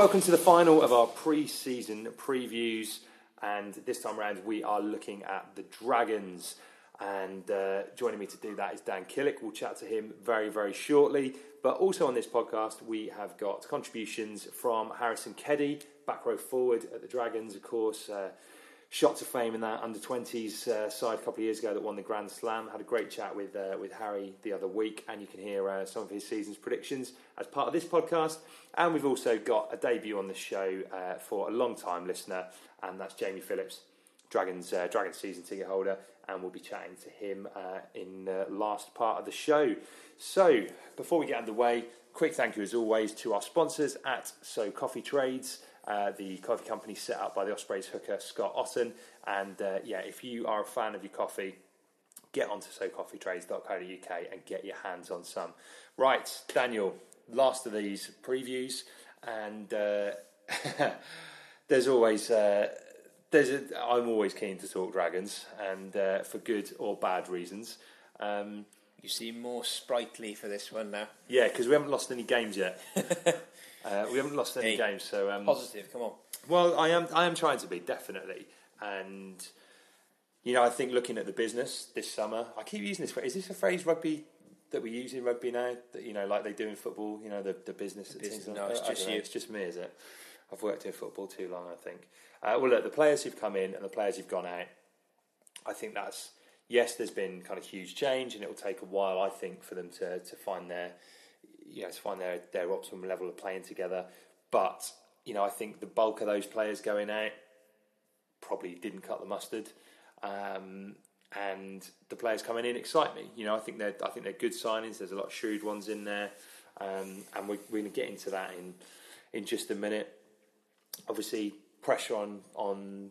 Welcome to the final of our pre-season previews, and this time around we are looking at the Dragons. And uh, joining me to do that is Dan Killick. We'll chat to him very, very shortly. But also on this podcast, we have got contributions from Harrison Keddie, back row forward at the Dragons, of course. Uh, shot to fame in that under 20s uh, side a couple of years ago that won the Grand Slam. Had a great chat with uh, with Harry the other week, and you can hear uh, some of his season's predictions as part of this podcast. And we've also got a debut on the show uh, for a long time listener, and that's Jamie Phillips, Dragons uh, Dragons season ticket holder, and we'll be chatting to him uh, in the last part of the show. So before we get underway, quick thank you as always to our sponsors at So Coffee Trades. Uh, the coffee company set up by the Ospreys hooker Scott Otten. And uh, yeah, if you are a fan of your coffee, get onto socoffeetrades.co.uk and get your hands on some. Right, Daniel, last of these previews, and uh, there's always. There's a, I'm always keen to talk dragons, and uh, for good or bad reasons. Um, You seem more sprightly for this one now. yeah, because we haven't lost any games yet. uh, we haven't lost any Hey, games, so um, Positive, come on. Well, I am. I am trying to be definitely, and you know, I think looking at the business this summer, I keep using this phrase. Is this a phrase rugby that we use in rugby now? That you know, like they do in football. You know, the the business. that business- no, it's I- I just don't know, you. It's just me, is it? I've worked in football too long, I think. Uh, well, look, the players who've come in and the players who've gone out. I think that's yes. There's been kind of huge change, and it will take a while, I think, for them to to find their you know to find their their optimum level of playing together. But you know, I think the bulk of those players going out probably didn't cut the mustard. Um, and the players coming in excite me. You know, I think they're I think they're good signings. There's a lot of shrewd ones in there, um, and we, we're going to get into that in in just a minute. Obviously, pressure on on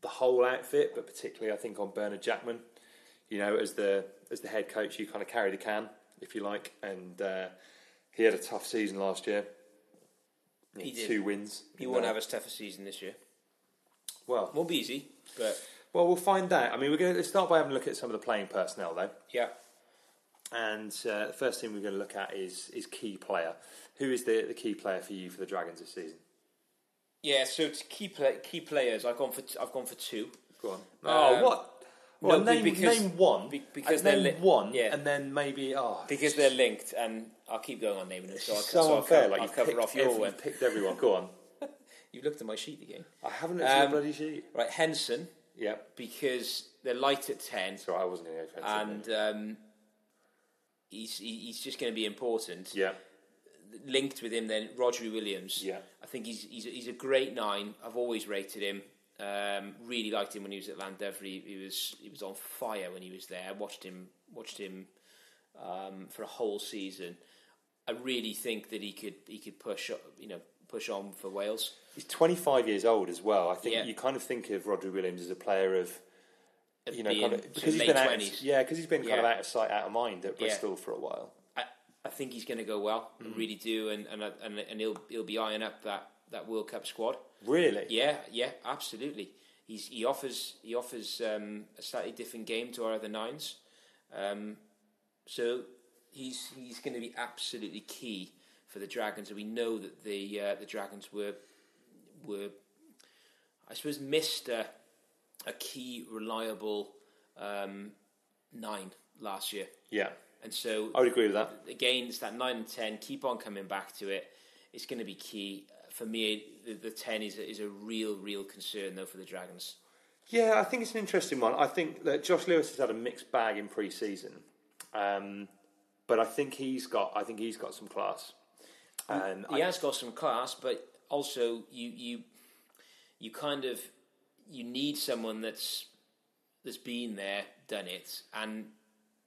the whole outfit, but particularly I think on Bernard Jackman. You know, as the as the head coach, you kind of carry the can, if you like, and uh, he had a tough season last year. He did. two wins. He won't have as tough a season this year. well. Won't be easy, but Well, we'll find out. I mean, we're going to start by having a look at some of the playing personnel, though. yeah. And uh, the first thing we're going to look at is is key player. Who is the, the key player for you for the Dragons this season? Yeah, so to key play, key players, I've gone for t- I've gone for two. Go on. Oh, Um, what? Well, no, name, because- name one. be- because they're name li- one, yeah. and then maybe oh, Because they're linked, and I'll keep going on naming them. So, I'll, so, I'll like I'll you've cover off your one. picked everyone. Go on. You've looked at my sheet again. I haven't looked at Um, the bloody sheet. Right, Henson, Yeah, because they're light at ten, So I wasn't going to go offensive. and um, he's he- he's just going to be important. yeah, linked with him then Rhodri Williams. Yeah. I think he's he's a, he's a great nine. I've always rated him. Um, really liked him when he was at Llandovery. He, he was he was on fire when he was there. I watched him watched him um, for a whole season. I really think that he could he could push you know push on for Wales. He's 25 years old as well. I think Yeah. you kind of think of Rhodri Williams as a player of, you know, kind of, because he's been out, 20s. yeah, because he's been kind of out of sight, out of mind at Yeah. Bristol for a while. I, think he's going to go well. Mm. I really do, and and and, and he'll he'll be eyeing up that, that World Cup squad. Really? Yeah, yeah, absolutely. He's he offers he offers um, a slightly different game to our other nines, um, so he's he's going to be absolutely key for the Dragons. And we know that the uh, the Dragons were were I suppose missed a, a key reliable um, nine last year, Yeah, and so I would agree with that. again, it's that nine and ten. Keep on coming back to it. It's going to be key for me. The, the ten is a, is a real, real concern though for the Dragons. Yeah, I think it's an interesting one. I think that Josh Lewis has had a mixed bag in pre-season, um, but I think he's got. I think he's got some class. And He I, has got some class, but also you you you kind of you need someone that's that's been there, done it, and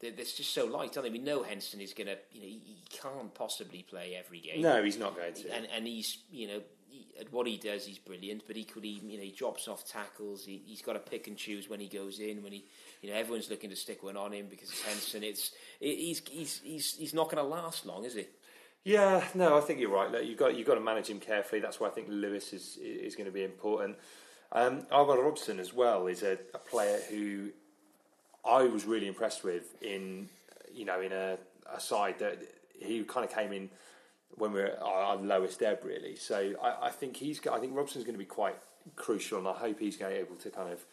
they're, they're just so light, aren't they? We know Henson is going to, you know, he, he can't possibly play every game. no, he's not going to. and and he's you know he, at what he does he's brilliant but equally you know he drops off tackles he, he's got to pick and choose when he goes in when he you know everyone's looking to stick one on him because it's Henson it's it, he's he's he's he's not going to last long is he Yeah, no, I think you're right. Look, you've got you've got to manage him carefully. That's why I think Lewis is is going to be important. Um, Robson as well is a, a player who I was really impressed with in you know in a, a side that he kind of came in when we were our lowest ebb really. So I, I think he's I think Robson's going to be quite crucial, and I hope he's going to be able to kind of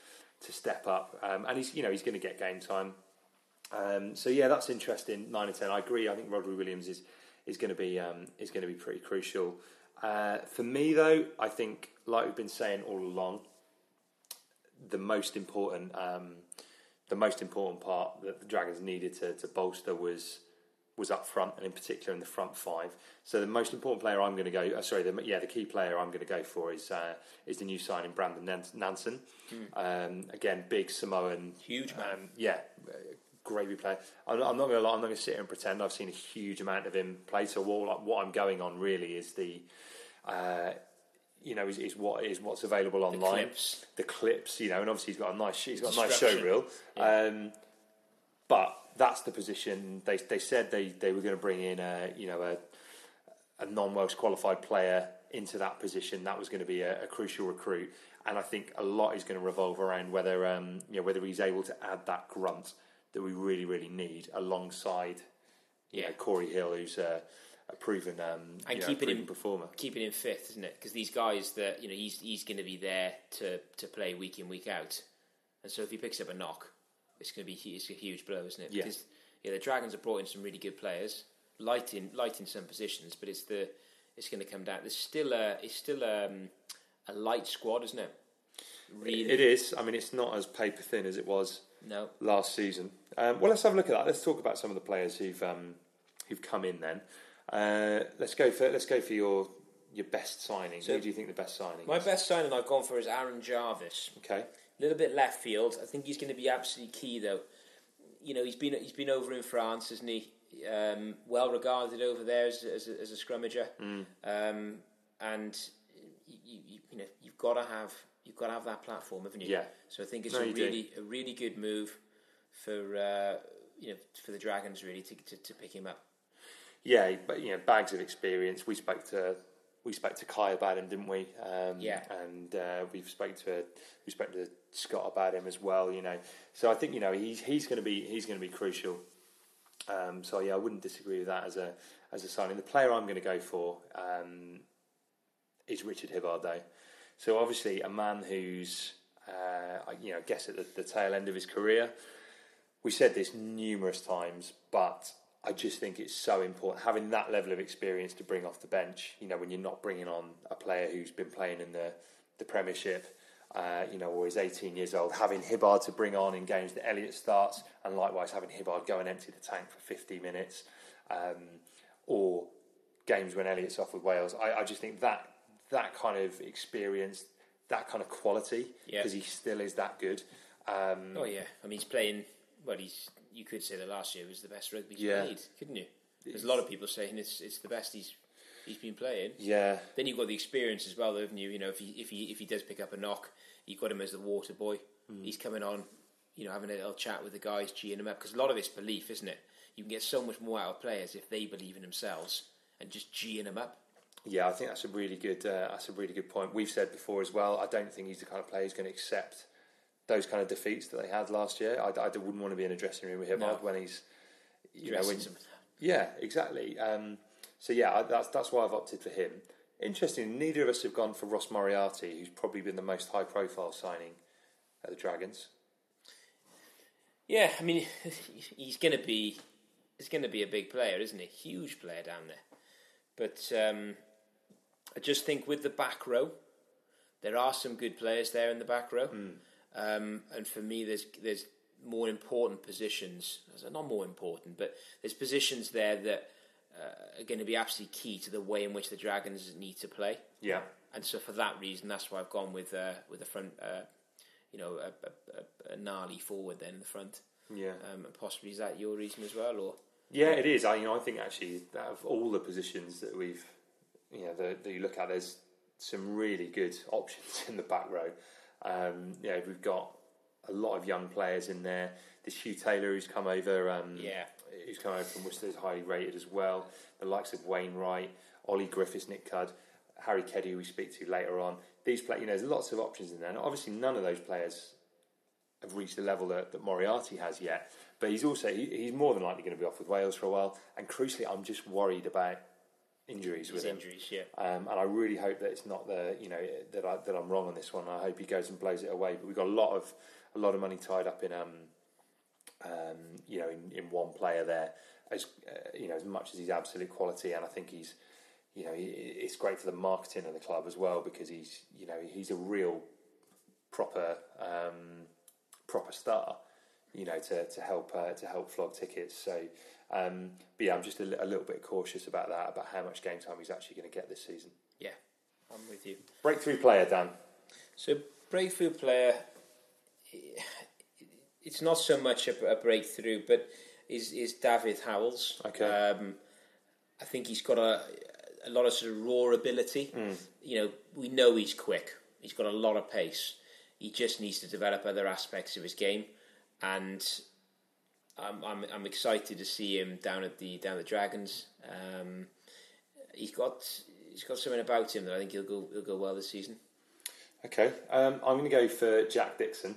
to step up. Um, and he's you know he's going to get game time. Um, so yeah, that's interesting. Nine and ten, I agree. I think Rhodri Williams is is going to be um, is going to be pretty crucial. Uh, for me, though, I think like we've been saying all along, the most important um, the most important part that the Dragons needed to, to bolster was was up front, and in particular in the front five. So the most important player I'm going to go, uh, sorry, the, yeah, the key player I'm going to go for is uh, is the new signing Brandon Nans- Nansen. Um, again, big Samoan, Huge man. Um, yeah, gravy player. I'm, I'm not going to lie, I'm not going to sit here and pretend I've seen a huge amount of him play. So what, what I'm going on really is the. Uh, you know, is, is what is what's available online. clips. The clips, you know, and obviously he's got a nice, he's got a nice show reel. Um, but that's the position they they said they, they were going to bring in a you know a a non Welsh qualified player into that position. That was going to be a, a crucial recruit, and I think a lot is going to revolve around whether um, you know whether he's able to add that grunt that we really really need alongside you know Yeah. Cory Hill, who's a, a proven um, and you know, keeping proven him performer. keeping him fifth isn't it because these guys that you know he's he's going to be there to to play week in week out and so if he picks up a knock it's going to be it's a huge blow isn't it Yeah. because yeah the Dragons have brought in some really good players light in light in some positions but it's the it's going to come down there's still a it's still um, a light squad isn't it really It is. I mean, it's not as paper thin as it was no last season. Um, well, let's have a look at that. Let's talk about some of the players who've um, who've come in. Then uh, let's go for let's go for your your best signing. So- Who do you think the best signing? my is? best signing I've gone for is Aaron Jarvis Okay. A little bit left field. I think he's going to be absolutely key, though. You know, he's been he's been over in France, isn't he? Um, well regarded over there as, as, a, as a scrummager, Mm. um, and you, you, you know you've got to have you've got to have that platform, haven't you? Yeah. So I think it's No, a you do. really a really good move for uh, you know for the Dragons really to, to, to pick him up. Yeah, but you know, bags of experience. We spoke to we spoke to Kai about him, didn't we? Um, Yeah. and uh, we've spoken to we spoke to Scott about him as well. You know, so I think you know he's he's going to be he's going to be crucial. Um, so yeah, I wouldn't disagree with that as a as a signing. The player I'm going to go for um, is Richard Hibbard, though. So obviously a man who's uh, you know I guess at the, the tail end of his career. We said this numerous times, but I just think it's so important having that level of experience to bring off the bench. You know, when you're not bringing on a player who's been playing in the the Premiership, uh, you know, or is 18 years old, having Hibbard to bring on in games that Elliot starts, and likewise having Hibbard go and empty the tank for 50 minutes, um, or games when Elliot's off with Wales. I, I just think that that kind of experience, that kind of quality, Yeah. because he still is that good. Um, Oh yeah, I mean he's playing. Well, he's you could say that last year was the best rugby he Yeah. played, couldn't you? There's a lot of people saying it's it's the best he's he's been playing. Yeah, Then you've got the experience as well, haven't you? You know, if he if he if he does pick up a knock, you've got him as the water boy. He's coming on, you know, having a little chat with the guys, geeing him up because a lot of it's belief, isn't it? You can get so much more out of players if they believe in themselves and just geeing them up. Yeah, I think that's a really good. Uh, that's a really good point. We've said before as well. I don't think he's the kind of player who's going to accept those kind of defeats that they had last year. I, I wouldn't want to be in a dressing room with him No. when he's, you know, when, yeah, exactly. Um, so yeah, I, that's that's why I've opted for him. Interesting. Neither of us have gone for Ross Moriarty, who's probably been the most high-profile signing at the Dragons. Yeah, I mean, he's going to be he's going to be a big player, isn't he? Huge player down there. But um, I just think with the back row, there are some good players there in the back row. Um, and for me, there's there's more important positions. Not more important, but there's positions there that uh, are going to be absolutely key to the way in which the Dragons need to play. Yeah. And so for that reason, that's why I've gone with uh, with the front, uh, you know, a, a, a, gnarly forward then in the front. Yeah. Um, and possibly is that your reason as well, or Yeah, it is. I, you know, I think actually out of all the positions that we've, you know, that, that you look at, there's some really good options in the back row. Um, yeah, we've got a lot of young players in there. This Huw Taylor who's come over. Um, Yeah. who's come over from Worcester, is highly rated as well. The likes of Wayne Wright, Ollie Griffiths, Nick Cudd, Harry Keddie, who we speak to later on. These play, you know, there's lots of options in there. And obviously, none of those players have reached the level that, that Moriarty has yet. But he's also he, he's more than likely going to be off with Wales for a while. And crucially, I'm just worried about injuries with him. injuries? Yeah, Um, and I really hope that it's not the you know that I, that I'm wrong on this one. I hope he goes and blows it away. But we've got a lot of a lot of money tied up in um, um, you know in, in one player there. As uh, you know, as much as he's absolute quality, and I think he's you know he, it's great for the marketing of the club as well because he's you know he's a real proper um, proper star. You know to to help uh, to help flog tickets. So. Um, but yeah, I'm just a, li- a little bit cautious about that, about how much game time he's actually going to get this season. yeah, I'm with you. Breakthrough player, Dan. So breakthrough player, it's not so much a, a breakthrough, but is is David Howells. Okay. Um, I think he's got a a lot of sort of raw ability. You know, we know he's quick. He's got a lot of pace. He just needs to develop other aspects of his game, and I'm I'm, I'm excited to see him down at the down the Dragons. Um, he's got he's got something about him that I think he'll go he'll go well this season. Okay, um, I'm going to go for Jack Dixon.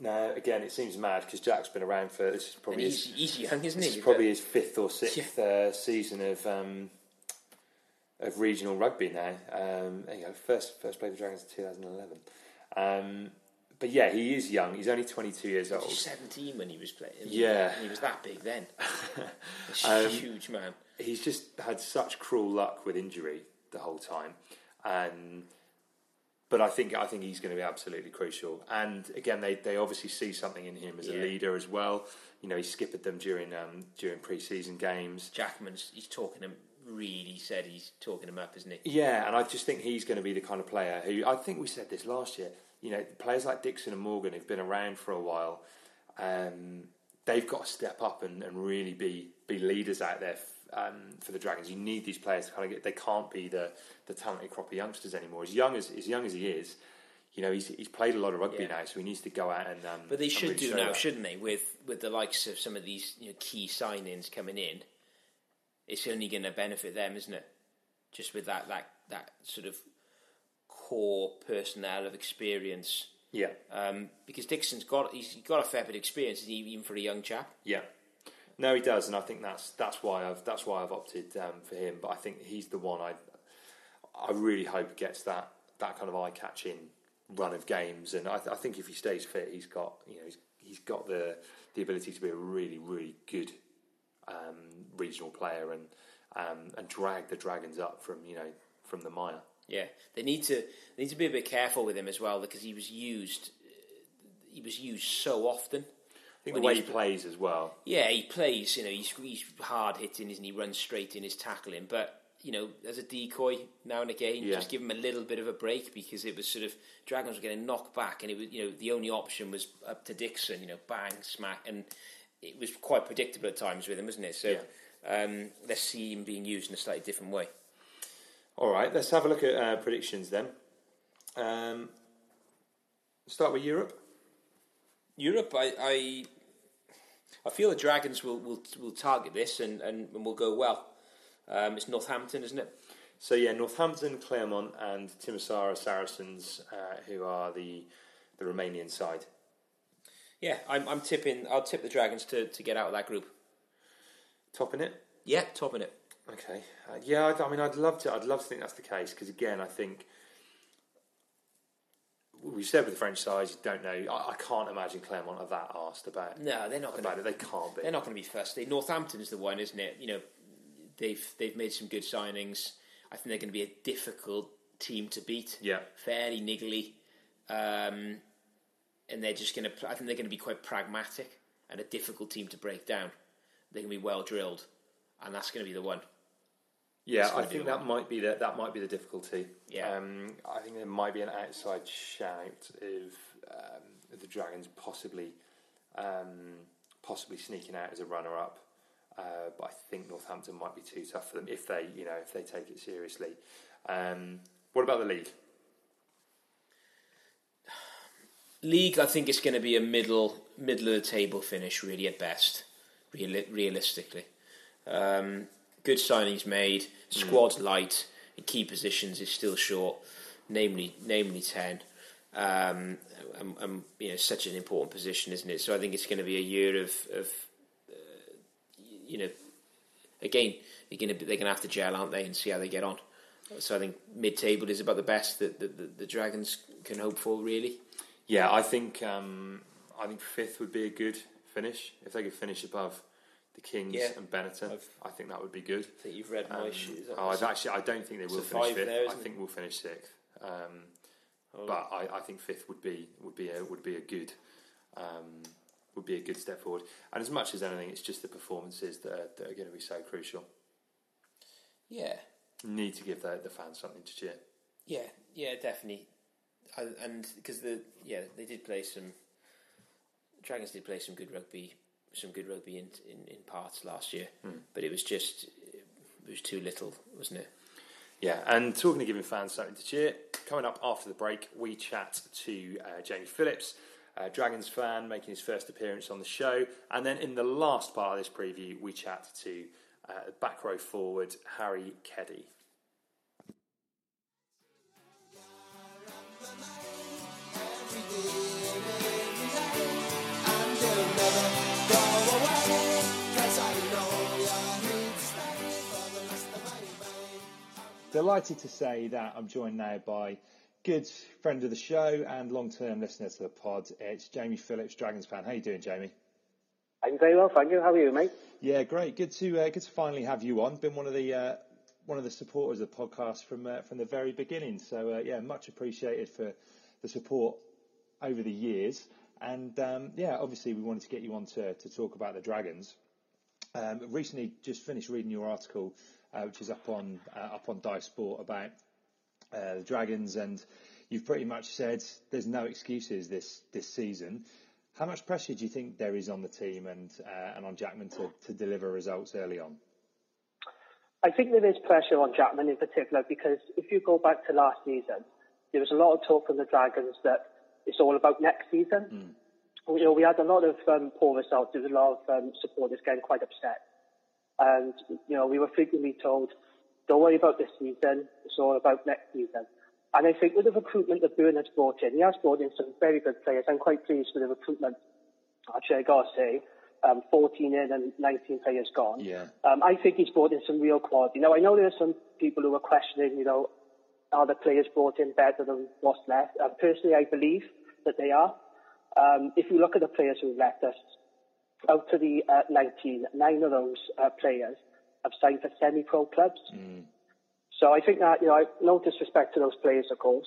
Now, again, it seems mad because Jack's been around for this is probably he's, his, he's young, isn't this he? is probably his fifth or sixth uh, season of um, of regional rugby now. Um, there you go, first first played the Dragons in 2011. Um, but yeah, he is young. He's only 22 years He was old. 17 when he was playing. Yeah. He was that big then. Um, huge man. he's just had such cruel luck with injury the whole time, and but I think I think he's going to be absolutely crucial. And again, they, they obviously see something in him as a leader as well. You know, he skippered them during um, during pre-season games. Jackman's, he's talking him, really said he's talking him up, isn't he? Yeah, and I just think he's going to be the kind of player who I think we said this last year. You know, players like Dixon and Morgan who've been around for a while, um, they've got to step up and, and really be be leaders out there f- um, for the Dragons. You need these players to kind of get. They can't be the the talented crop of youngsters anymore. As young as as young as he is, you know, he's he's played a lot of rugby Yeah. now, so he needs to go out and. Um, But they should really do now, that. shouldn't they? With with the likes of some of these you know, key signings coming in, it's only going to benefit them, isn't it? Just with that that that sort of core personnel of experience. Yeah, Um, because Dixon's got he's got a fair bit of experience, even for a young chap. Yeah, no, he does, and I think that's that's why I've that's why I've opted um, for him. But I think he's the one I I really hope gets that that kind of eye catching run of games, and I, th- I think if he stays fit, he's got you know he's he's got the the ability to be a really really good um, regional player and um, and drag the Dragons up from you know from the mire. Yeah, they need to they need to be a bit careful with him as well because he was used he was used so often. I think the way he he was- plays as well. Yeah, he plays. You know, he's he's hard hitting, isn't he? Runs straight in his tackling, but you know, as a decoy now and again, Yeah. just give him a little bit of a break because it was sort of Dragons were getting knocked back, and it was you know the only option was up to Dixon. You know, bang, smack, and it was quite predictable at times with him, wasn't it? So Yeah. um, let's see him being used in a slightly different way. All right, let's have a look at uh, predictions then. Um, start with Europe. Europe, I, I, I feel the Dragons will, will, will target this and, and, and will go well. Um, it's Northampton, isn't it? So yeah, Northampton, Clermont, and Timisoara Saracens, uh, who are the the Romanian side. Yeah, I'm, I'm tipping. I'll tip the Dragons to, to get out of that group. Topping it. Yeah, topping it. Okay. Uh, yeah, I, I mean, I'd love to. I'd love to think that's the case because again, I think we said with the French side, you don't know. I, I can't imagine Clermont are that asked about. No, they're not about gonna, it. They can't be. They're not going to be first. Northampton's the one, isn't it? You know, they've they've made some good signings. I think they're going to be a difficult team to beat. Yeah. fairly niggly, um, and they're just going to. I think they're going to be quite pragmatic and a difficult team to break down. They're going to be well drilled, and that's going to be the one. Yeah, I think that might be the, that might be the difficulty. Yeah. Um, I think there might be an outside shout of um, the Dragons possibly um, possibly sneaking out as a runner up. Uh, but I think Northampton might be too tough for them if they you know if they take it seriously. Um, what about the league? League, I think it's going to be a middle middle of the table finish, really at best, reali- realistically. Um, good signings made, squad's light, in key positions is still short, namely namely ten. Um, and, and, you know, such an important position, isn't it? So I think it's going to be a year of, of uh, you know, again, they're going to they're going to have to gel, aren't they, and see how they get on. So I think mid-table is about the best that the, the, the Dragons can hope for, really. Yeah, I think um, I think fifth would be a good finish if they could finish above the Kings Yeah. and Benetton. I've- I think that would be good. I think you've read my Um, shoes. oh, I've actually, I don't think they will finish fifth. there, I think it? we'll finish sixth. Um, Oh. but I, I think fifth would be would be a would be a good um, would be a good step forward. And as much as anything, it's just the performances that are, that are going to be so crucial. Yeah, Need to give the, the fans something to cheer. yeah, yeah, definitely. I, and because the yeah they did play some Dragons did play some good rugby, some good rugby in in, in parts last year, but it was just it was too little, wasn't it? Yeah, and talking of giving fans something to cheer, coming up after the break, we chat to uh, Jamie Phillips, a Dragons fan, making his first appearance on the show. And then in the last part of this preview, we chat to uh, back row forward Harry Keddie. Delighted to say that I'm joined now by good friend of the show and long-term listener to the pod. It's Jamie Phillips, Dragons fan. How you doing, Jamie? I'm very well, thank you. How are you, mate? Yeah, great. Good to uh, good to finally have you on. Been one of the uh, one of the supporters of the podcast from uh, from the very beginning. So uh, yeah, much appreciated for the support over the years. And um, yeah, obviously we wanted to get you on to, to talk about the Dragons. Um, recently, just finished reading your article, which is up on uh, up on Dai Sport about uh, the Dragons, and you've pretty much said there's no excuses this this season. How much pressure do you think there is on the team and uh, and on Jackman to, to deliver results early on? I think there is pressure on Jackman in particular because if you go back to last season, there was a lot of talk from the Dragons that it's all about next season. You know, we had a lot of um, poor results. There was a lot of um, supporters getting quite upset. And, you know, we were frequently told, don't worry about this season, it's all about next season. And I think with the recruitment that Byrne has brought in, he has brought in some very good players. I'm quite pleased with the recruitment. Actually, I got to say, um, 14 in and 19 players gone. Yeah. Um, I think he's brought in some real quality. Now, I know there are some people who are questioning, you know, are the players brought in better than what's left? Um, personally, I believe that they are. Um, if you look at the players who have left us, out of the uh, 19, nine of those uh, players have signed for semi-pro clubs. So I think that, you know, no disrespect to those players, of course,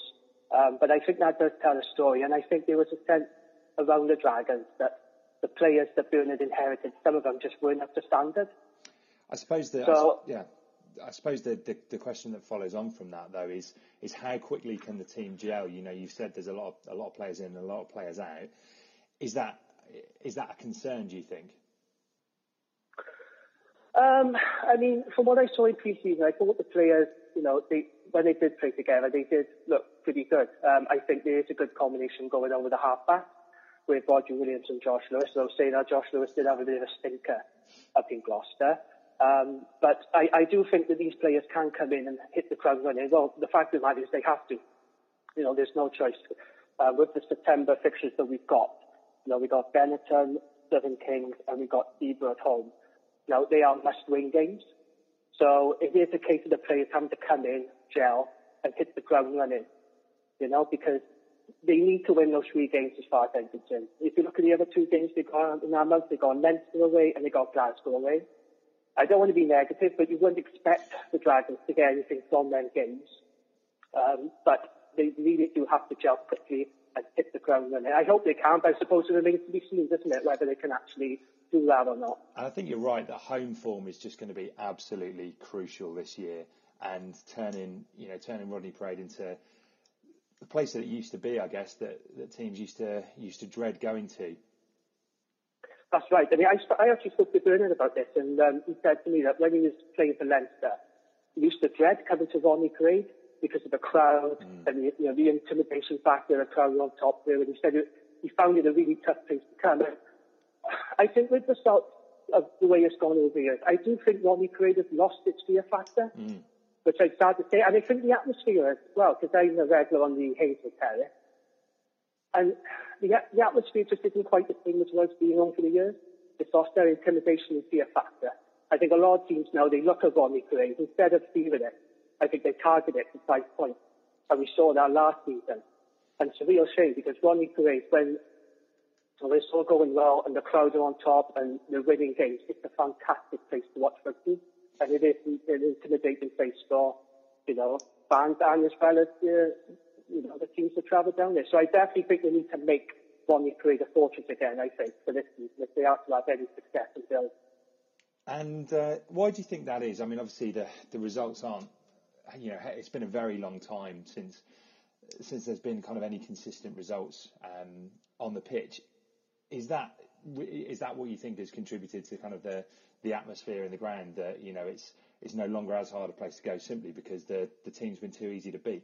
um, but I think that does tell a story. And I think there was a sense around the Dragons that the players that Byrne had inherited, some of them just weren't up to standard. I suppose the So- yeah, I suppose the, the the question that follows on from that though is is how quickly can the team gel? You know, you've said there's a lot of a lot of players in, and a lot of players out. Is that is that a concern? Do you think? Um, I mean, from what I saw in pre-season, I thought the players, you know, they when they did play together, they did look pretty good. Um, I think there is a good combination going on with the halfback with Rhodri Williams and Josh Lewis. So saying that Josh Lewis did have a bit of a stinker up in Gloucester. Um, but I, I do think that these players can come in and hit the ground running. Well, the fact of the matter is they have to. You know, there's no choice. Uh, with the September fixtures that we've got, you know, we got Benetton, Southern Kings, and we got Zebre at home. Now, they are must-win games. So it is a case of the players having to come in, gel, and hit the ground running, you know, because they need to win those three games as far as I'm concerned. If you look at the other two games they got in that month, they got Leinster away and they got Glasgow away. I don't want to be negative, but you wouldn't expect the Dragons to get anything from them games. Um, but they really do have to gel quickly and hit the ground running. I hope they can, but I suppose it remains to be seen, doesn't it, whether they can actually do that or not. And I think you're right that home form is just going to be absolutely crucial this year, and turning you know turning Rodney Parade into the place that it used to be, I guess that, that teams used to used to dread going to. That's right. I mean, I, I actually spoke to Bernard about this, and um, he said to me that when he was playing for Leinster, he used to dread coming to Rodney Parade because of the crowd mm. and the, you know, the intimidation factor, the crowd on top there. And he said it, he found it a really tough place to come. And I think with the start of the way it's gone over the years, I do think Ronnie has lost its fear factor, mm. which I'm sad to say. And I think the atmosphere as well, because I'm a regular on the Hazel Terrace. And the, the atmosphere just isn't quite the same as it was being on for the years. It's lost their intimidation and fear factor. I think a lot of teams now, they look at Rodney Parade, instead of fearing it, I think they target it for five points. And we saw that last season. And it's a real shame because Rodney Parade, when so it's all going well and the crowd are on top and they're winning games, it's a fantastic place to watch rugby. And it is an intimidating place for, you know, fans and as well as the, you know, the teams that travel down there. So I definitely think we need to make Rodney Parade a fortress again, I think, for this season if they are to have any success and build. And uh, why do you think that is? I mean, obviously the, the results aren't, you know, it's been a very long time since since there's been kind of any consistent results um, on the pitch. Is that is that what you think has contributed to kind of the the atmosphere in the ground that you know it's it's no longer as hard a place to go simply because the the team's been too easy to beat?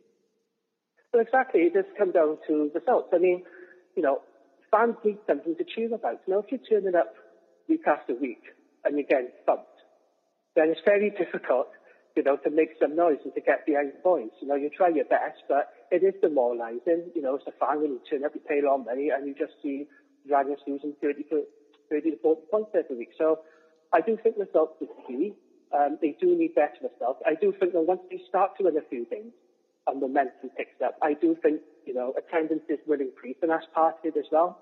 Well, exactly. It does come down to results. I mean, you know, fans need something to cheer about. Now, if you're turning up week after week and you're getting thumped, then it's very difficult, you know, to make some noise and to get behind the boys. You know, you try your best, but it is demoralising. You know, as a fan, when you turn up, you pay a lot of money and you just see Dragons losing 30 to, 30 to 40 points every week. So I do think results is key. Um, they do need better results. I do think that once they start to win a few games, and momentum picks up. I do think, you know, attendances will increase, and that's part of it as well.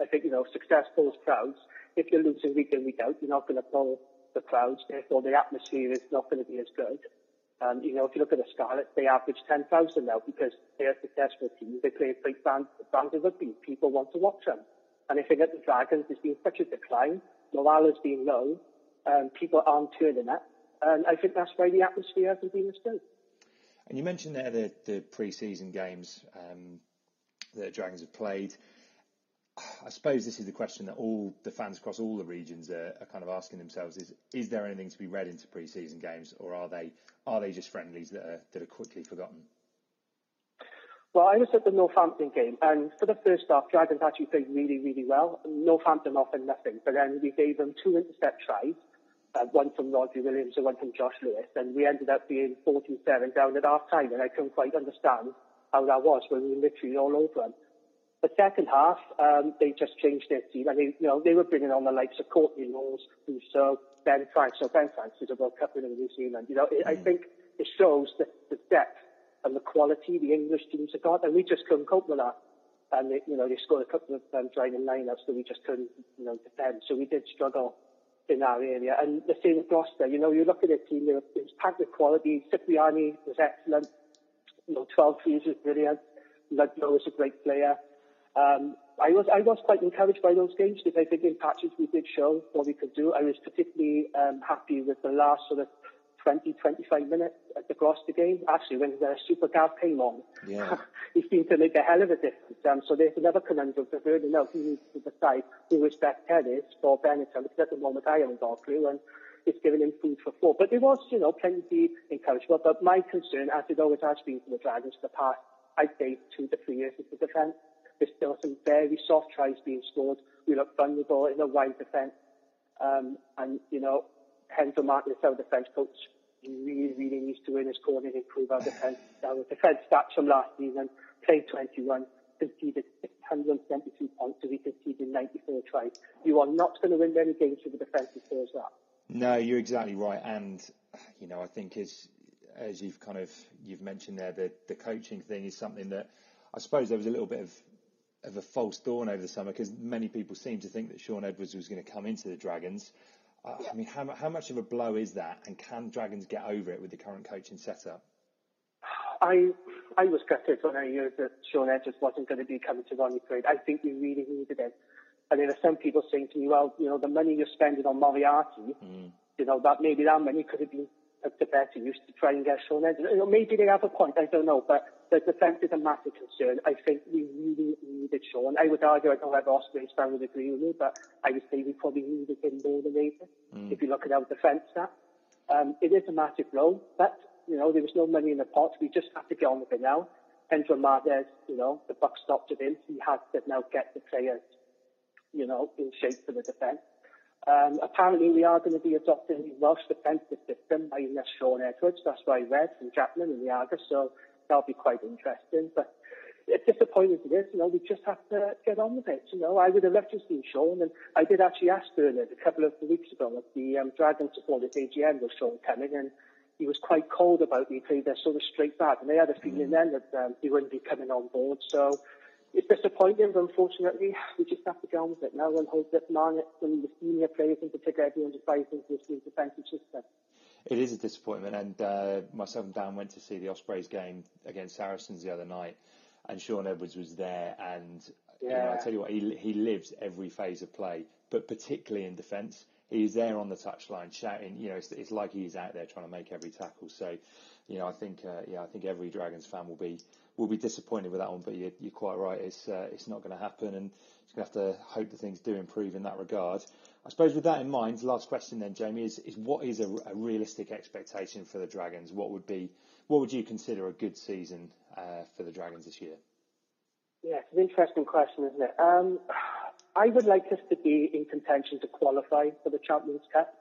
I think, you know, success pulls crowds. If you're losing week in, week out, you're not going to pull the crowds. Therefore, the atmosphere is not going to be as good. Um, you know, if you look at the Scarlets, they average 10,000 now because they are a successful teams. They play a great brand, brand of rugby. People want to watch them. And I think at the Dragons, there's been such a decline. Morale has been low. Um, people aren't turning up. And I think that's why the atmosphere hasn't been as good. And you mentioned there the, the pre-season games um, that Dragons have played. I suppose this is the question that all the fans across all the regions are, are, kind of asking themselves: is is there anything to be read into pre-season games, or are they are they just friendlies that are that are quickly forgotten? Well, I was at the Northampton game, and for the first half, Dragons actually played really, really well. Northampton offered nothing, but then we gave them two intercept tries, uh, one from Rhodri Williams and one from Josh Lewis, and we ended up being 14-7 down at half time, and I couldn't quite understand how that was when we were literally all over them. The second half, um, they just changed their team, I mean, you know, they were bringing on the likes of Courtney Lawes, Rousseau, Ben Franks. So Ben Franks is a World Cup winner in New Zealand. You know, it, mm. I think it shows the, the depth and the quality the English teams have got, and we just couldn't cope with that. And they, you know, they scored a couple of um, driving lineups that we just couldn't, you know, defend. So we did struggle in our area. And the same with Gloucester. You know, you look at a team, it was packed with quality. Cipriani was excellent. You know, Twelvetrees was brilliant. Ludlow was a great player. Um, I was I was quite encouraged by those games because I think in patches we did show what we could do. I was particularly um, happy with the last sort of 20, 25 minutes at the game. Actually, when the Super Gav came on, yeah. he seemed to make a hell of a difference. Um, so there's another conundrum for Bernard now. He needs to decide who his best head is for Benetton, because at the moment I haven't got. And, it's given him food for thought. But there was, you know, plenty encouragement. But my concern, as it always has been for the Dragons for the past, I'd say, two to three years, is the defence. There's still some very soft tries being scored. We look vulnerable in a wide defence. Um, and, you know, Hensel Martin, the defence coach, he really, really needs to win his corner and improve our defence. Our defence stats from last season, played 21, conceded 672 points, so we conceded 94 tries. You are not going to win many games with a defence that does that. No, you're exactly right. And, you know, I think as, as you've kind of, you've mentioned there, the, the coaching thing is something that I suppose there was a little bit of, of a false dawn over the summer because many people seem to think that Shaun Edwards was going to come into the Dragons. Uh, I mean, how, how much of a blow is that, and can Dragons get over it with the current coaching setup? I I was gutted when I heard that Shaun Edwards wasn't going to be coming to Rodney Parade. I think we really needed him. And there are some people saying to me, well, you know, the money you're spending on Moriarty, mm. you know, that maybe that money could have been to better use to try and get Shaun Edwards. You know, maybe they have a point, I don't know, but the defence is a massive concern. I think we really needed Shaun. I would argue, I don't know if Ospreys fan would agree with me, but I would say we probably needed him more than Nathan, mm. if you look at our defence stats. Um, it is a massive blow, but you know, there was no money in the pot. We just have to get on with it now. Pedro Martinez, you know, the buck stopped with him. He has to now get the players, you know, in shape for the defence. Um, apparently, we are going to be adopting the Welsh defensive system by Shaun Edwards. That's what I read from Chapman and the Argus, so that'll be quite interesting. But it's disappointing to this, you know, we just have to get on with it. You know, I would have loved to see Shaun, and I did actually ask Bernard a couple of weeks ago at the um, Dragon supporters AGM was Shaun coming, and he was quite cold about it. He played sort of straight back, and they had a feeling mm. then that um, he wouldn't be coming on board. So it's disappointing, but unfortunately, we just have to get on with it now and hope that Marnet and the senior players in particular, everyone just buys into this new defensive system. It is a disappointment, and uh, myself and Dan went to see the Ospreys game against Saracens the other night, and Shaun Edwards was there, and yeah. you know, I tell you what, he he lives every phase of play, but particularly in defence he's there on the touchline shouting. You know, it's, it's like he's out there trying to make every tackle. So, you know, I think uh, yeah, I think every Dragons fan will be will be disappointed with that one. But you're, you're quite right. It's uh, it's not going to happen, and it's going to have to hope that things do improve in that regard. I suppose with that in mind, last question then, Jamie, is, is what is a, a realistic expectation for the Dragons? What would be what would you consider a good season uh, for the Dragons this year? Yeah, it's an interesting question, isn't it? Um, I would like us to be in contention to qualify for the Champions Cup.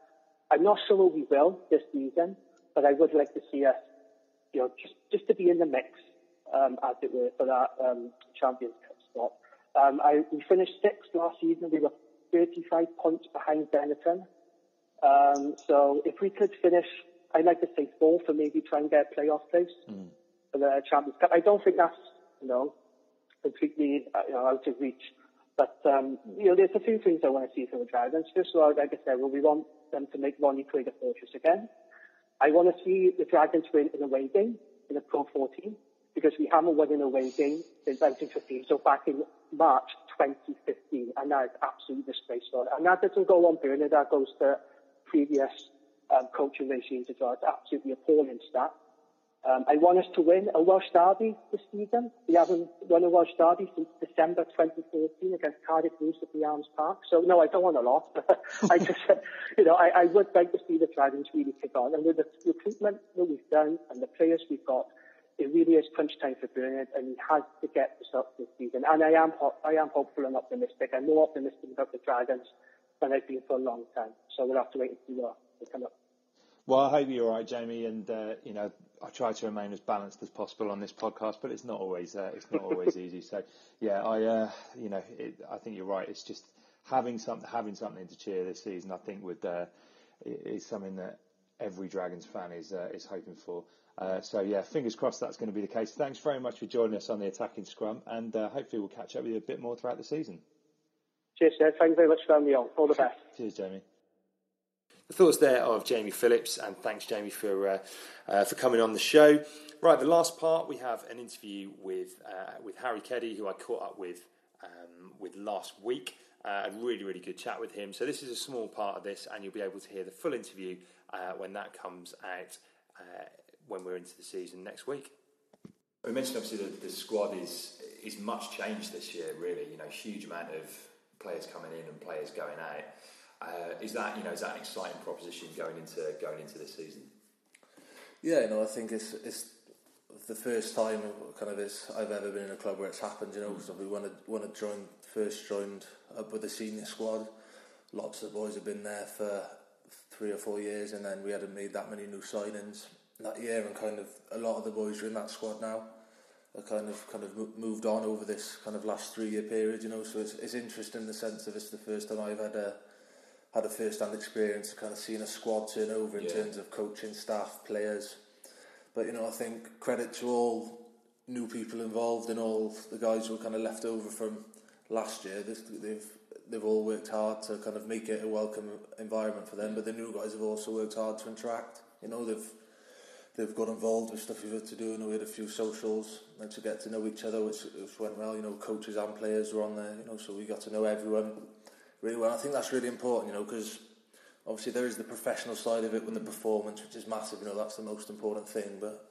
I'm not sure we will this season, but I would like to see us, you know, just, just to be in the mix, um, as it were, for that um, Champions Cup spot. Um, I, we finished sixth last season. We were 35 points behind Benetton. Um, so if we could finish, I'd like to say fourth and maybe try and get a playoff place mm. for the Champions Cup. I don't think that's, you know, completely uh, you know, out of reach. But, um, you know, there's a few things I want to see from the Dragons. First of all, like I said, well, we want them to make Ronnie Quaid a fortress again. I want to see the Dragons win an away game in a Pro 14 because we haven't won an away game since 1915. So back in March 2015, and that is absolutely disgraceful. And that doesn't go on Bernard, that goes to previous um, coaching regimes as well. It's absolutely appalling stat. Um, I want us to win a Welsh derby this season. We haven't won a Welsh derby since December 2014 against Cardiff Blues at the Arms Park. So no, I don't want a lot. I just, you know, I, I would like to see the Dragons really kick on. And with the recruitment that we've done and the players we've got, it really is crunch time for Bernard, and he has to get this up this season. And I am, I am hopeful and optimistic. I'm more optimistic about the Dragons than I've been for a long time. So we'll have to wait and see what will come up. Well, I hope you're right, Jamie. And uh, you know, I try to remain as balanced as possible on this podcast, but it's not always uh, it's not always easy. So yeah, I uh, you know it, I think you're right. It's just having something having something to cheer this season. I think would uh, is something that every Dragons fan is uh, is hoping for. Uh, so yeah, fingers crossed that's going to be the case. Thanks very much for joining us on the attacking scrum, and uh, hopefully we'll catch up with you a bit more throughout the season. Cheers, Ed. Thank you very much for having me on. All the best. Cheers, Jamie. The thoughts there of Jamie Phillips, and thanks, Jamie, for uh, uh, for coming on the show. Right, the last part we have an interview with uh, with Harry Keddie, who I caught up with um, with last week. Uh, a really, really good chat with him. So this is a small part of this, and you'll be able to hear the full interview uh, when that comes out uh, when we're into the season next week. We mentioned obviously that the squad is is much changed this year. Really, you know, huge amount of players coming in and players going out. Uh, is that you know is that an exciting proposition going into going into this season? Yeah, you know, I think it's it's the first time kind of is I've ever been in a club where it's happened. You know, because we when I when I joined first joined up with the senior squad, lots of boys have been there for three or four years, and then we hadn't made that many new signings that year, and kind of a lot of the boys are in that squad now. Are kind of kind of moved on over this kind of last three year period, you know. So it's it's interesting in the sense of it's the first time I've had a had a first hand experience of kind of seeing a squad turn over in Yeah. terms of coaching, staff, players. But you know, I think credit to all new people involved and all the guys who were kind of left over from last year. They've they've, they've all worked hard to kind of make it a welcome environment for them. But the new guys have also worked hard to interact. You know, they've they've got involved with stuff we've had to do. Know, we had a few socials and to get to know each other, which, which went well. You know, coaches and players were on there. You know, so we got to know everyone really well. I think that's really important. You know, because obviously there is the professional side of it with the performance, which is massive. You know, that's the most important thing. But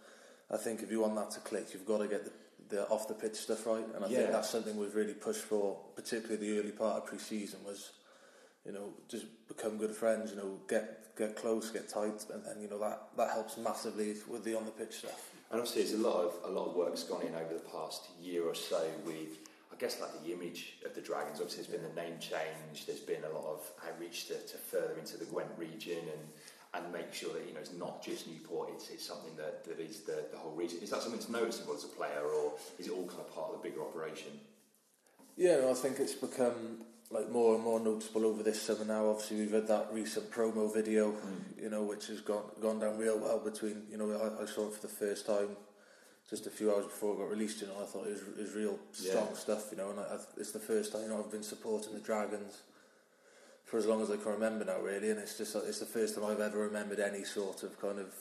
I think if you want that to click, you've got to get the, the off the pitch stuff right. And I Yeah. think that's something we've really pushed for, particularly the early part of pre-season was. You know, just become good friends. You know, get get close, get tight, and then you know that that helps massively with the on the pitch stuff. And obviously, there's a lot of a lot of work's gone in over the past year or so with, I guess, like the image of the Dragons. Obviously, there's been the name change. There's been a lot of outreach to, to further into the Gwent region and and make sure that you know it's not just Newport. It's it's something that, that is the, the whole region. Is that something that's noticeable as a player, or is it all kind of part of the bigger operation? Yeah, no, I think it's become like more and more noticeable over this summer now. Obviously, we've had that recent promo video, mm. you know, which has gone gone down real well between. You know, I, I saw it for the first time just a few hours before it got released. You know, I thought it was, it was real strong Yeah. stuff. You know, and I, it's the first time you know I've been supporting the Dragons for as long as I can remember now, really. And it's just it's the first time I've ever remembered any sort of kind of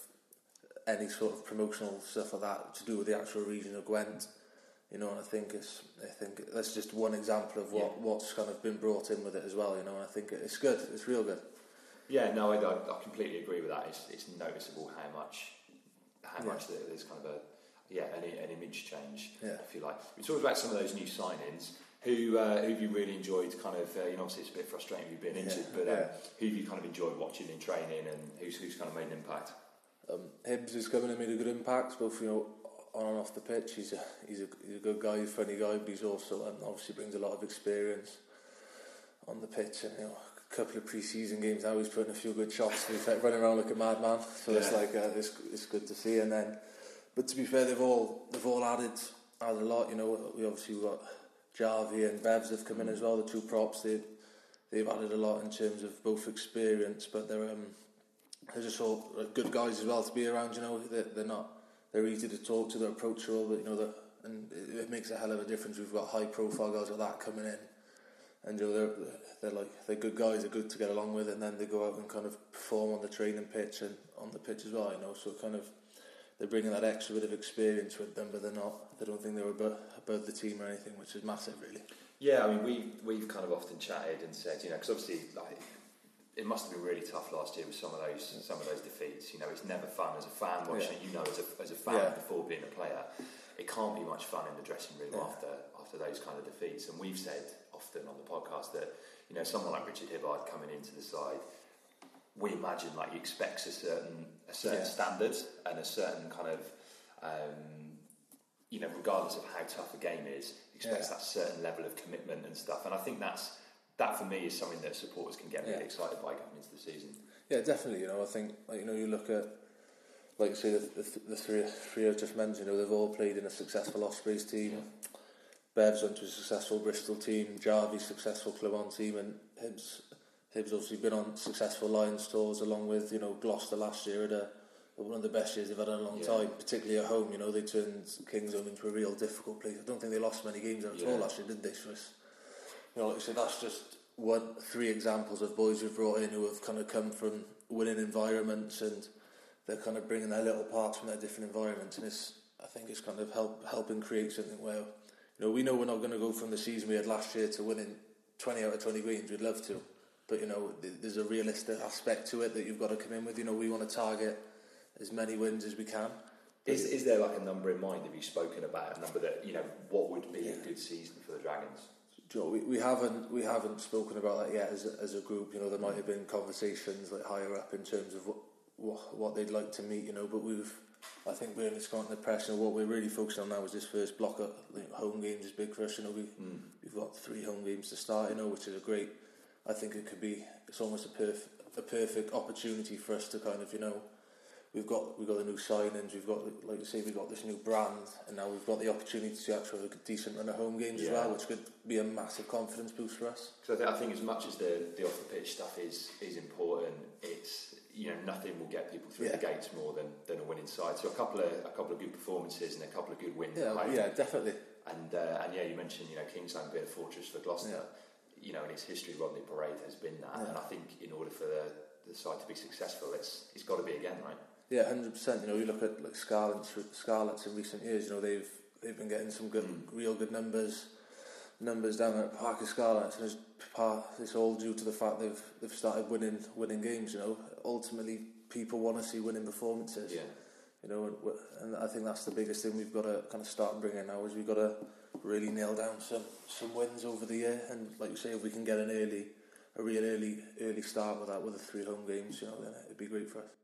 any sort of promotional stuff like that to do with the actual region of Gwent. You know, and I think it's I think that's just one example of what, what's kind of been brought in with it as well. You know, and I think it's good. It's real good. Yeah, no, I, I, I completely agree with that. It's, it's noticeable how much how Yeah. much there's kind of a yeah an, an image change. Yeah. I feel like we talked about some of those new signings. Who uh, who have you really enjoyed? Kind of uh, you know, obviously it's a bit frustrating you've been injured, Yeah, but um, yeah. who have you kind of enjoyed watching in training, and who's who's kind of made an impact? Um, Hibbs has and made a good impact, both you know on and off the pitch. He's a he's a, he's a good guy, a funny guy, but he's also um, obviously brings a lot of experience on the pitch. And you know, a couple of pre-season games now, he's putting a few good shots. He's like running around like a madman, so it's like uh, it's it's good to see. And then, but to be fair, they've all they've all added added a lot. You know, we obviously got Jarvie and Bevs have come in as well. The two props they they've added a lot in terms of both experience, but they're um, they're just all good guys as well to be around. You know, they're, they're not they're easy to talk to, they're approachable, but you know that and it, it makes a hell of a difference. We've got high profile guys like that coming in, and you know they're they're like they're good guys, they're good to get along with, and then they go out and kind of perform on the training pitch and on the pitch as well. You know, so kind of they're bringing that extra bit of experience with them, but they're not. They don't think they're above, above the team or anything, which is massive, really. Yeah, I mean, we've we've kind of often chatted and said, you know, because obviously, like, it must have been really tough last year with some of those some of those defeats. You know, it's never fun as a fan watching it. You know, as a as a fan Yeah. before being a player, it can't be much fun in the dressing room Yeah. after after those kind of defeats. And we've said often on the podcast that you know someone like Richard Hibbard coming into the side. We imagine like he expects a certain a certain Yeah. standard and a certain kind of um, you know, regardless of how tough a game is, expects Yeah. that certain level of commitment and stuff. And I think that's that for me is something that supporters can get really Yeah. excited by going into the season. Yeah, definitely. You know, I think like you know you look at like say the, the, the three three I've just mentioned. You know, they've all played in a successful Ospreys team. Bev's went to a successful Bristol team. Jarvie's successful Clermont team, and Hibbs Hibbs obviously been on successful Lions tours along with you know Gloucester last year at a one of the best years they've had in a long Yeah. time, particularly at home. You know, they turned Kingsholm into a real difficult place. I don't think they lost many games at all Yeah. last year, did they? So you know, like I said, that's just one three examples of boys we've brought in who have kind of come from winning environments and they're kind of bringing their little parts from their different environments, and it's I think it's kind of help helping create something where you know we know we're not going to go from the season we had last year to winning twenty out of twenty games. We'd love to, but you know th- there's a realistic aspect to it that you've got to come in with. You know we want to target as many wins as we can. Is, is there like a number in mind? Have you spoken about a number that you know what would be a good season for the Dragons? Joe, we, we haven't we haven't spoken about that yet as a, as a group. You know, there might have been conversations like higher up in terms of what what, what they'd like to meet. You know, but we've I think we're just got the pressure. What we're really focusing on now is this first block of like, home games is big for us. You know, we mm. we've got three home games to start. You know, which is a great. I think it could be. It's almost a perfect a perfect opportunity for us to kind of you know we've got we've got the new signings, we've got like you say, we've got this new brand, and now we've got the opportunity to actually have a decent run of home games yeah. as well, which could be a massive confidence boost for us. Because I think, I think as much as the the off the pitch stuff is is important, it's you know nothing will get people through yeah. the gates more than, than a winning side. So a couple of a couple of good performances and a couple of good wins. Yeah, yeah, definitely. And uh, and yeah, you mentioned you know Kingsholm being a fortress for Gloucester. Yeah. You know, in its history, Rodney Parade has been that, and I think in order for the, the side to be successful, it's it's got to be again, right? Yeah, hundred percent. You know, you look at like Scarlets, Scarlets in recent years. You know, they've they've been getting some good, mm. real good numbers, numbers down at Parc y Scarlets, and it's, part, it's all due to the fact they've they've started winning winning games. You know, ultimately people want to see winning performances. Yeah. You know, and, and I think that's the biggest thing we've got to kind of start bringing now is we've got to really nail down some some wins over the year, and like you say, if we can get an early, a real early early start with that with the three home games, you know, then it'd be great for us.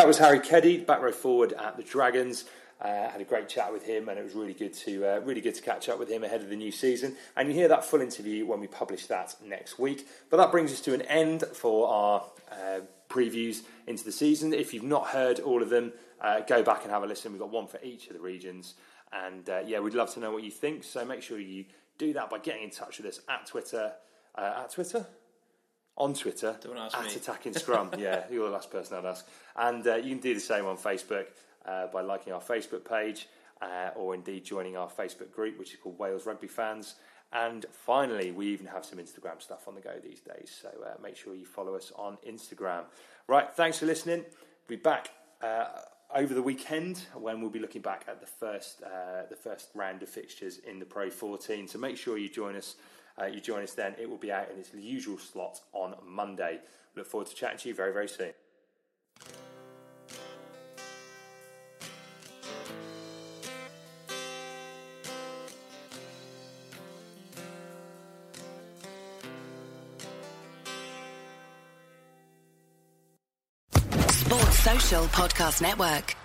That was Harry Keddie, back row forward at the Dragons. Uh, had a great chat with him, and it was really good to uh, really good to catch up with him ahead of the new season. And you hear that full interview when we publish that next week. But that brings us to an end for our uh, previews into the season. If you've not heard all of them, uh, go back and have a listen. We've got one for each of the regions, and uh, yeah, we'd love to know what you think. So make sure you do that by getting in touch with us at Twitter. Uh, at Twitter, on Twitter at me. Attacking Scrum. yeah, you're the last person I'd ask. And uh, you can do the same on Facebook uh, by liking our Facebook page uh, or indeed joining our Facebook group, which is called Wales Rugby Fans. And finally, we even have some Instagram stuff on the go these days. So uh, make sure you follow us on Instagram. Right, thanks for listening. We'll be back uh, over the weekend when we'll be looking back at the first uh, the first round of fixtures in the Pro 14. So make sure you join us uh, you join us then. It will be out in its usual slot on Monday. Look forward to chatting to you very, very soon. Sports Social Podcast Network.